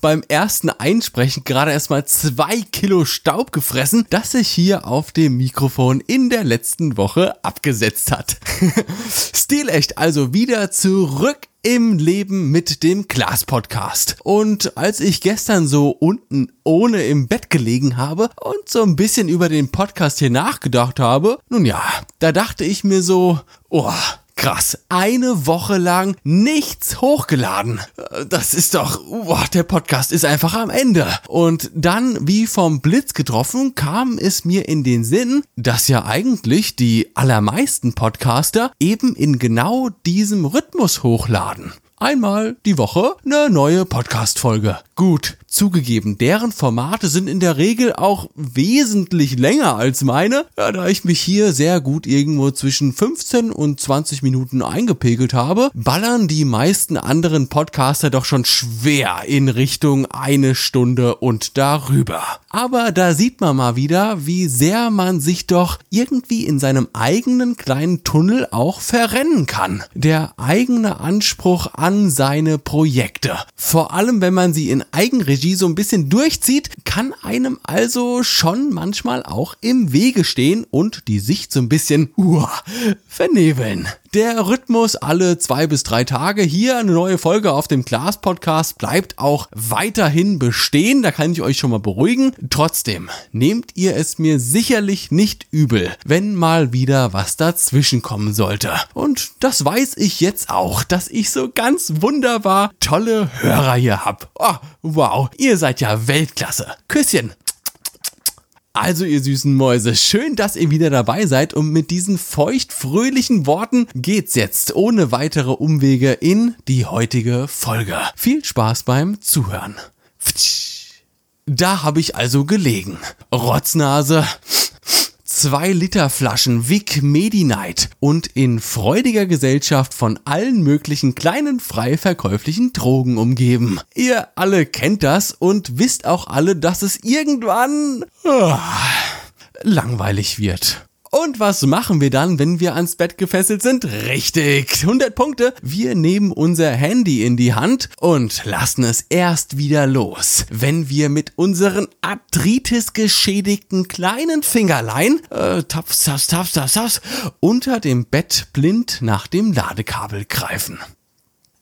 Beim ersten Einsprechen gerade erstmal zwei Kilo Staub gefressen, das sich hier auf dem Mikrofon in der letzten Woche abgesetzt hat. Stilecht also wieder zurück im Leben mit dem Glas Podcast. Und als ich gestern so unten ohne im Bett gelegen habe und so ein bisschen über den Podcast hier nachgedacht habe, nun ja, da dachte ich mir so, oh, Krass, eine Woche lang nichts hochgeladen. Das ist doch, boah, der Podcast ist einfach am Ende. Und dann, wie vom Blitz getroffen, kam es mir in den Sinn, dass ja eigentlich die allermeisten Podcaster eben in genau diesem Rhythmus hochladen einmal die Woche eine neue Podcast-Folge. Gut, zugegeben, deren Formate sind in der Regel auch wesentlich länger als meine, ja, da ich mich hier sehr gut irgendwo zwischen 15 und 20 Minuten eingepegelt habe, ballern die meisten anderen Podcaster doch schon schwer in Richtung eine Stunde und darüber. Aber da sieht man mal wieder, wie sehr man sich doch irgendwie in seinem eigenen kleinen Tunnel auch verrennen kann. Der eigene Anspruch an seine Projekte. Vor allem, wenn man sie in Eigenregie so ein bisschen durchzieht, kann einem also schon manchmal auch im Wege stehen und die Sicht so ein bisschen uah, vernebeln. Der Rhythmus alle zwei bis drei Tage hier eine neue Folge auf dem Glas Podcast bleibt auch weiterhin bestehen. Da kann ich euch schon mal beruhigen. Trotzdem nehmt ihr es mir sicherlich nicht übel, wenn mal wieder was dazwischen kommen sollte. Und das weiß ich jetzt auch, dass ich so ganz wunderbar tolle Hörer hier hab. Oh, wow, ihr seid ja Weltklasse. Küsschen. Also ihr süßen Mäuse, schön, dass ihr wieder dabei seid und mit diesen feucht-fröhlichen Worten geht's jetzt ohne weitere Umwege in die heutige Folge. Viel Spaß beim Zuhören. Da habe ich also gelegen. Rotznase, zwei Liter Flaschen Vic Medi-Night und in freudiger Gesellschaft von allen möglichen kleinen frei verkäuflichen Drogen umgeben. Ihr alle kennt das und wisst auch alle, dass es irgendwann ah, langweilig wird. Und was machen wir dann, wenn wir ans Bett gefesselt sind? Richtig, 100 Punkte. Wir nehmen unser Handy in die Hand und lassen es erst wieder los. Wenn wir mit unseren Arthritis geschädigten kleinen Fingerlein, äh, taps, taps, taps, taps, taps, unter dem Bett blind nach dem Ladekabel greifen.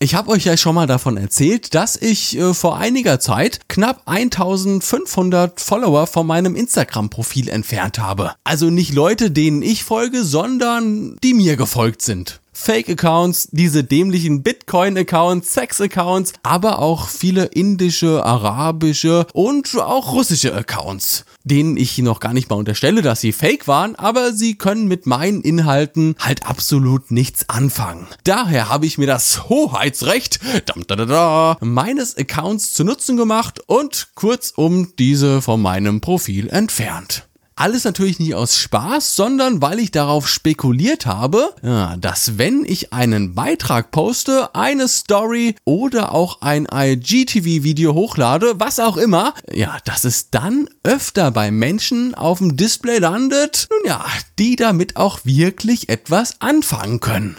Ich habe euch ja schon mal davon erzählt, dass ich äh, vor einiger Zeit knapp 1500 Follower von meinem Instagram-Profil entfernt habe. Also nicht Leute, denen ich folge, sondern die mir gefolgt sind. Fake-Accounts, diese dämlichen Bitcoin-Accounts, Sex-Accounts, aber auch viele indische, arabische und auch russische Accounts, denen ich noch gar nicht mal unterstelle, dass sie fake waren, aber sie können mit meinen Inhalten halt absolut nichts anfangen. Daher habe ich mir das Hoheitsrecht meines Accounts zu Nutzen gemacht und kurzum diese von meinem Profil entfernt. Alles natürlich nicht aus Spaß, sondern weil ich darauf spekuliert habe, dass wenn ich einen Beitrag poste, eine Story oder auch ein IGTV-Video hochlade, was auch immer, ja, dass es dann öfter bei Menschen auf dem Display landet, nun ja, die damit auch wirklich etwas anfangen können.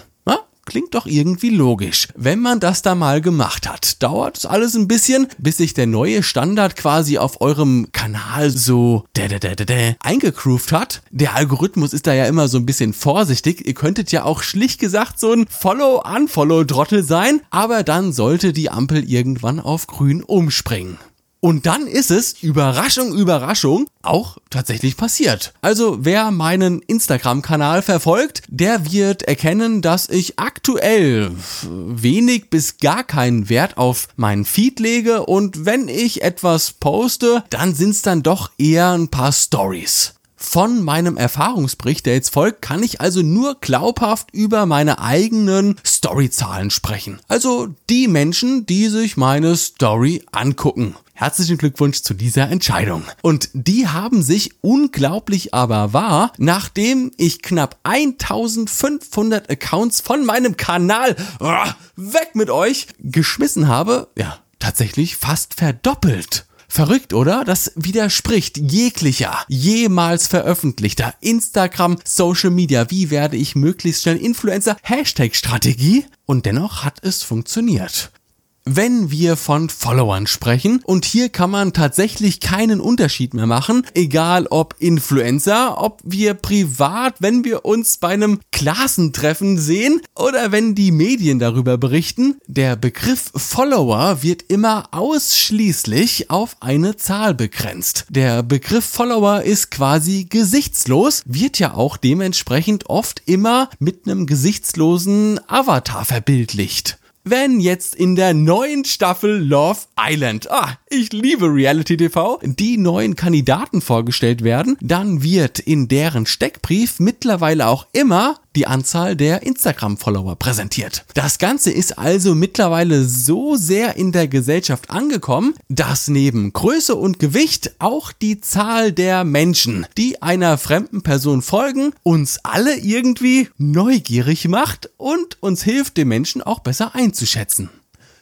Klingt doch irgendwie logisch. Wenn man das da mal gemacht hat, dauert es alles ein bisschen, bis sich der neue Standard quasi auf eurem Kanal so eingegroovt hat. Der Algorithmus ist da ja immer so ein bisschen vorsichtig. Ihr könntet ja auch schlicht gesagt so ein Follow-Unfollow-Trottel sein, aber dann sollte die Ampel irgendwann auf grün umspringen. Und dann ist es, Überraschung, Überraschung, auch tatsächlich passiert. Also wer meinen Instagram-Kanal verfolgt, der wird erkennen, dass ich aktuell wenig bis gar keinen Wert auf meinen Feed lege und wenn ich etwas poste, dann sind's dann doch eher ein paar Stories. Von meinem Erfahrungsbericht, der jetzt folgt, kann ich also nur glaubhaft über meine eigenen Storyzahlen sprechen. Also die Menschen, die sich meine Story angucken. Herzlichen Glückwunsch zu dieser Entscheidung. Und die haben sich unglaublich aber wahr, nachdem ich knapp 1500 Accounts von meinem Kanal oh, weg mit euch geschmissen habe, ja, tatsächlich fast verdoppelt. Verrückt, oder? Das widerspricht jeglicher, jemals veröffentlichter Instagram, Social Media. Wie werde ich möglichst schnell Influencer? Hashtag Strategie. Und dennoch hat es funktioniert wenn wir von Followern sprechen. Und hier kann man tatsächlich keinen Unterschied mehr machen, egal ob Influencer, ob wir privat, wenn wir uns bei einem Klassentreffen sehen oder wenn die Medien darüber berichten. Der Begriff Follower wird immer ausschließlich auf eine Zahl begrenzt. Der Begriff Follower ist quasi gesichtslos, wird ja auch dementsprechend oft immer mit einem gesichtslosen Avatar verbildlicht wenn jetzt in der neuen Staffel Love Island, ah, ich liebe Reality TV, die neuen Kandidaten vorgestellt werden, dann wird in deren Steckbrief mittlerweile auch immer die Anzahl der Instagram-Follower präsentiert. Das Ganze ist also mittlerweile so sehr in der Gesellschaft angekommen, dass neben Größe und Gewicht auch die Zahl der Menschen, die einer fremden Person folgen, uns alle irgendwie neugierig macht und uns hilft, den Menschen auch besser einzuschätzen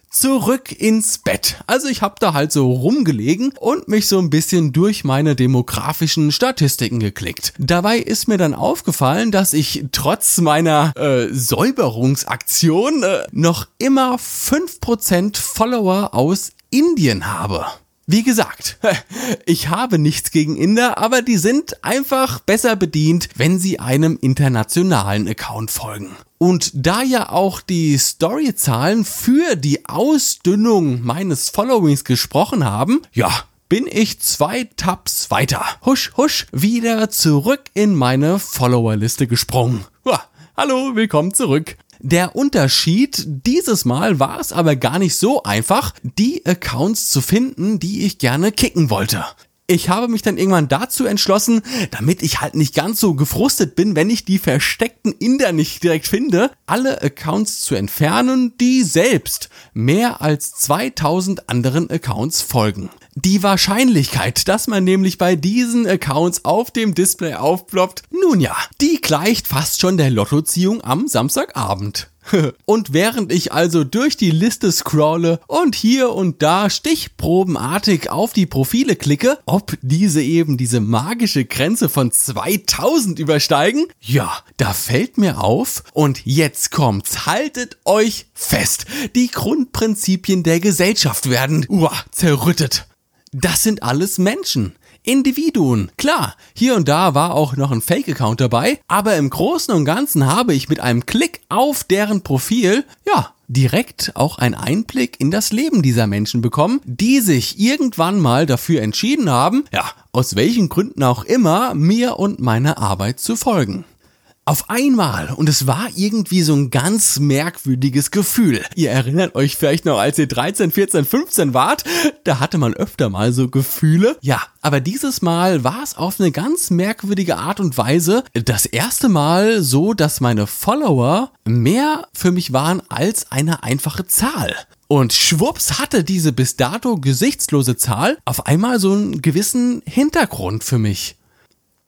zurück ins Bett. Also ich habe da halt so rumgelegen und mich so ein bisschen durch meine demografischen Statistiken geklickt. Dabei ist mir dann aufgefallen, dass ich trotz meiner äh, Säuberungsaktion äh, noch immer 5% Follower aus Indien habe. Wie gesagt, ich habe nichts gegen Inder, aber die sind einfach besser bedient, wenn sie einem internationalen Account folgen. Und da ja auch die Storyzahlen für die Ausdünnung meines Followings gesprochen haben, ja, bin ich zwei Tabs weiter. Husch, husch, wieder zurück in meine Followerliste gesprungen. Ja, hallo, willkommen zurück. Der Unterschied dieses Mal war es aber gar nicht so einfach, die Accounts zu finden, die ich gerne kicken wollte. Ich habe mich dann irgendwann dazu entschlossen, damit ich halt nicht ganz so gefrustet bin, wenn ich die versteckten Inder nicht direkt finde, alle Accounts zu entfernen, die selbst mehr als 2000 anderen Accounts folgen. Die Wahrscheinlichkeit, dass man nämlich bei diesen Accounts auf dem Display aufploppt, nun ja, die gleicht fast schon der Lottoziehung am Samstagabend. und während ich also durch die Liste scrolle und hier und da stichprobenartig auf die Profile klicke, ob diese eben diese magische Grenze von 2000 übersteigen, ja, da fällt mir auf und jetzt kommt's, haltet euch fest, die Grundprinzipien der Gesellschaft werden uah, zerrüttet. Das sind alles Menschen. Individuen. Klar, hier und da war auch noch ein Fake-Account dabei, aber im Großen und Ganzen habe ich mit einem Klick auf deren Profil, ja, direkt auch einen Einblick in das Leben dieser Menschen bekommen, die sich irgendwann mal dafür entschieden haben, ja, aus welchen Gründen auch immer, mir und meiner Arbeit zu folgen. Auf einmal. Und es war irgendwie so ein ganz merkwürdiges Gefühl. Ihr erinnert euch vielleicht noch, als ihr 13, 14, 15 wart. Da hatte man öfter mal so Gefühle. Ja, aber dieses Mal war es auf eine ganz merkwürdige Art und Weise das erste Mal so, dass meine Follower mehr für mich waren als eine einfache Zahl. Und schwupps hatte diese bis dato gesichtslose Zahl auf einmal so einen gewissen Hintergrund für mich.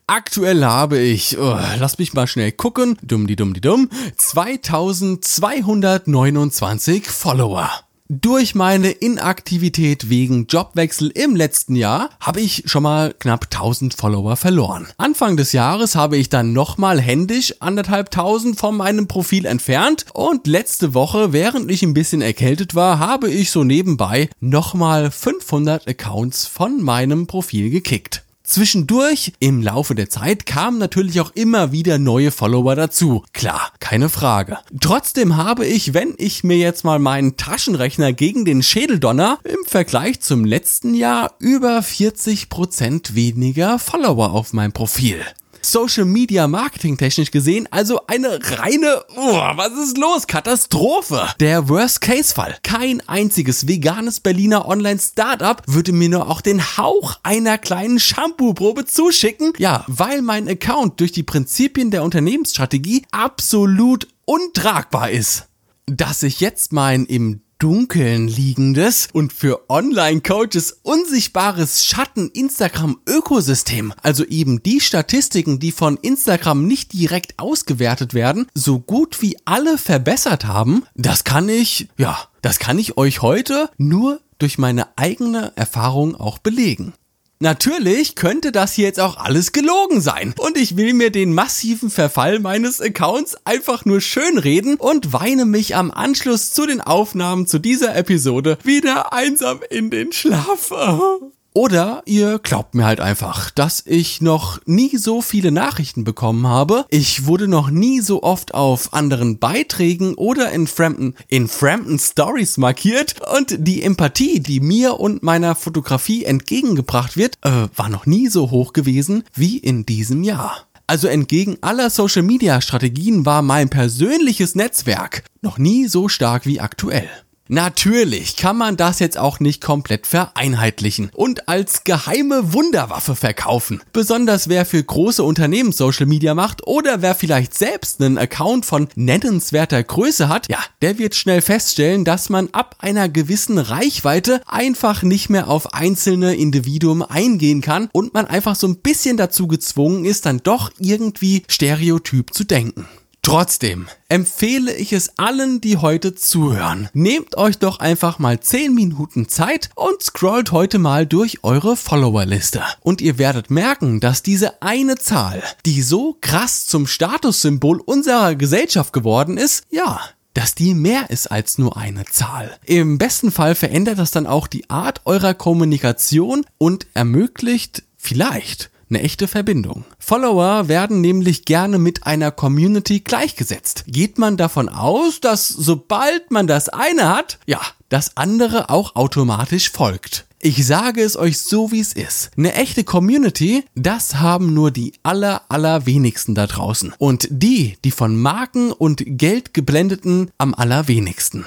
Aktuell habe ich, oh, lass mich mal schnell gucken, dumm die dumm die dumm, 2229 Follower. Durch meine Inaktivität wegen Jobwechsel im letzten Jahr habe ich schon mal knapp 1000 Follower verloren. Anfang des Jahres habe ich dann nochmal händisch anderthalb tausend von meinem Profil entfernt und letzte Woche, während ich ein bisschen erkältet war, habe ich so nebenbei nochmal 500 Accounts von meinem Profil gekickt. Zwischendurch, im Laufe der Zeit, kamen natürlich auch immer wieder neue Follower dazu. Klar, keine Frage. Trotzdem habe ich, wenn ich mir jetzt mal meinen Taschenrechner gegen den Schädel donner, im Vergleich zum letzten Jahr über 40% weniger Follower auf meinem Profil. Social Media Marketing technisch gesehen also eine reine, oh, was ist los? Katastrophe. Der Worst-Case-Fall. Kein einziges veganes Berliner Online-Startup würde mir nur auch den Hauch einer kleinen Shampoo-Probe zuschicken. Ja, weil mein Account durch die Prinzipien der Unternehmensstrategie absolut untragbar ist. Dass ich jetzt mein im Dunkeln liegendes und für Online-Coaches unsichtbares Schatten-Instagram-Ökosystem, also eben die Statistiken, die von Instagram nicht direkt ausgewertet werden, so gut wie alle verbessert haben, das kann ich, ja, das kann ich euch heute nur durch meine eigene Erfahrung auch belegen. Natürlich könnte das hier jetzt auch alles gelogen sein und ich will mir den massiven Verfall meines Accounts einfach nur schönreden und weine mich am Anschluss zu den Aufnahmen zu dieser Episode wieder einsam in den Schlaf. Oder ihr glaubt mir halt einfach, dass ich noch nie so viele Nachrichten bekommen habe. Ich wurde noch nie so oft auf anderen Beiträgen oder in Frampton, in Frampton Stories markiert und die Empathie, die mir und meiner Fotografie entgegengebracht wird, äh, war noch nie so hoch gewesen wie in diesem Jahr. Also entgegen aller Social Media Strategien war mein persönliches Netzwerk noch nie so stark wie aktuell. Natürlich kann man das jetzt auch nicht komplett vereinheitlichen und als geheime Wunderwaffe verkaufen. Besonders wer für große Unternehmen Social Media macht oder wer vielleicht selbst einen Account von nennenswerter Größe hat, ja, der wird schnell feststellen, dass man ab einer gewissen Reichweite einfach nicht mehr auf einzelne Individuen eingehen kann und man einfach so ein bisschen dazu gezwungen ist, dann doch irgendwie stereotyp zu denken. Trotzdem empfehle ich es allen, die heute zuhören. Nehmt euch doch einfach mal 10 Minuten Zeit und scrollt heute mal durch eure Followerliste. Und ihr werdet merken, dass diese eine Zahl, die so krass zum Statussymbol unserer Gesellschaft geworden ist, ja, dass die mehr ist als nur eine Zahl. Im besten Fall verändert das dann auch die Art eurer Kommunikation und ermöglicht vielleicht eine echte Verbindung. Follower werden nämlich gerne mit einer Community gleichgesetzt. Geht man davon aus, dass sobald man das eine hat, ja, das andere auch automatisch folgt. Ich sage es euch so, wie es ist. Eine echte Community, das haben nur die aller, allerwenigsten da draußen. Und die, die von Marken und Geld geblendeten, am allerwenigsten.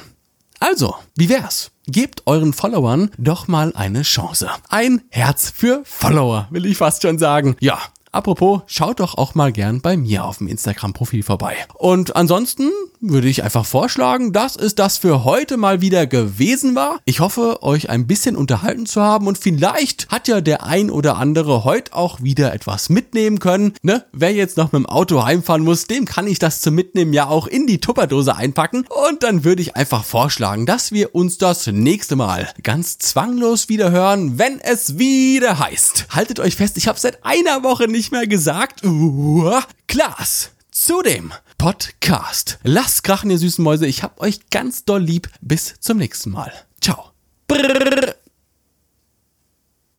Also, wie wär's? Gebt euren Followern doch mal eine Chance. Ein Herz für Follower, will ich fast schon sagen. Ja, Apropos, schaut doch auch mal gern bei mir auf dem Instagram-Profil vorbei. Und ansonsten würde ich einfach vorschlagen, dass es das für heute mal wieder gewesen war. Ich hoffe, euch ein bisschen unterhalten zu haben und vielleicht hat ja der ein oder andere heute auch wieder etwas mitnehmen können. Ne? Wer jetzt noch mit dem Auto heimfahren muss, dem kann ich das zum Mitnehmen ja auch in die Tupperdose einpacken. Und dann würde ich einfach vorschlagen, dass wir uns das nächste Mal ganz zwanglos wieder hören, wenn es wieder heißt. Haltet euch fest, ich habe seit einer Woche nicht mehr gesagt. Uh, Klaas zu dem Podcast. Lasst krachen, ihr süßen Mäuse. Ich hab euch ganz doll lieb. Bis zum nächsten Mal. Ciao. Brrr.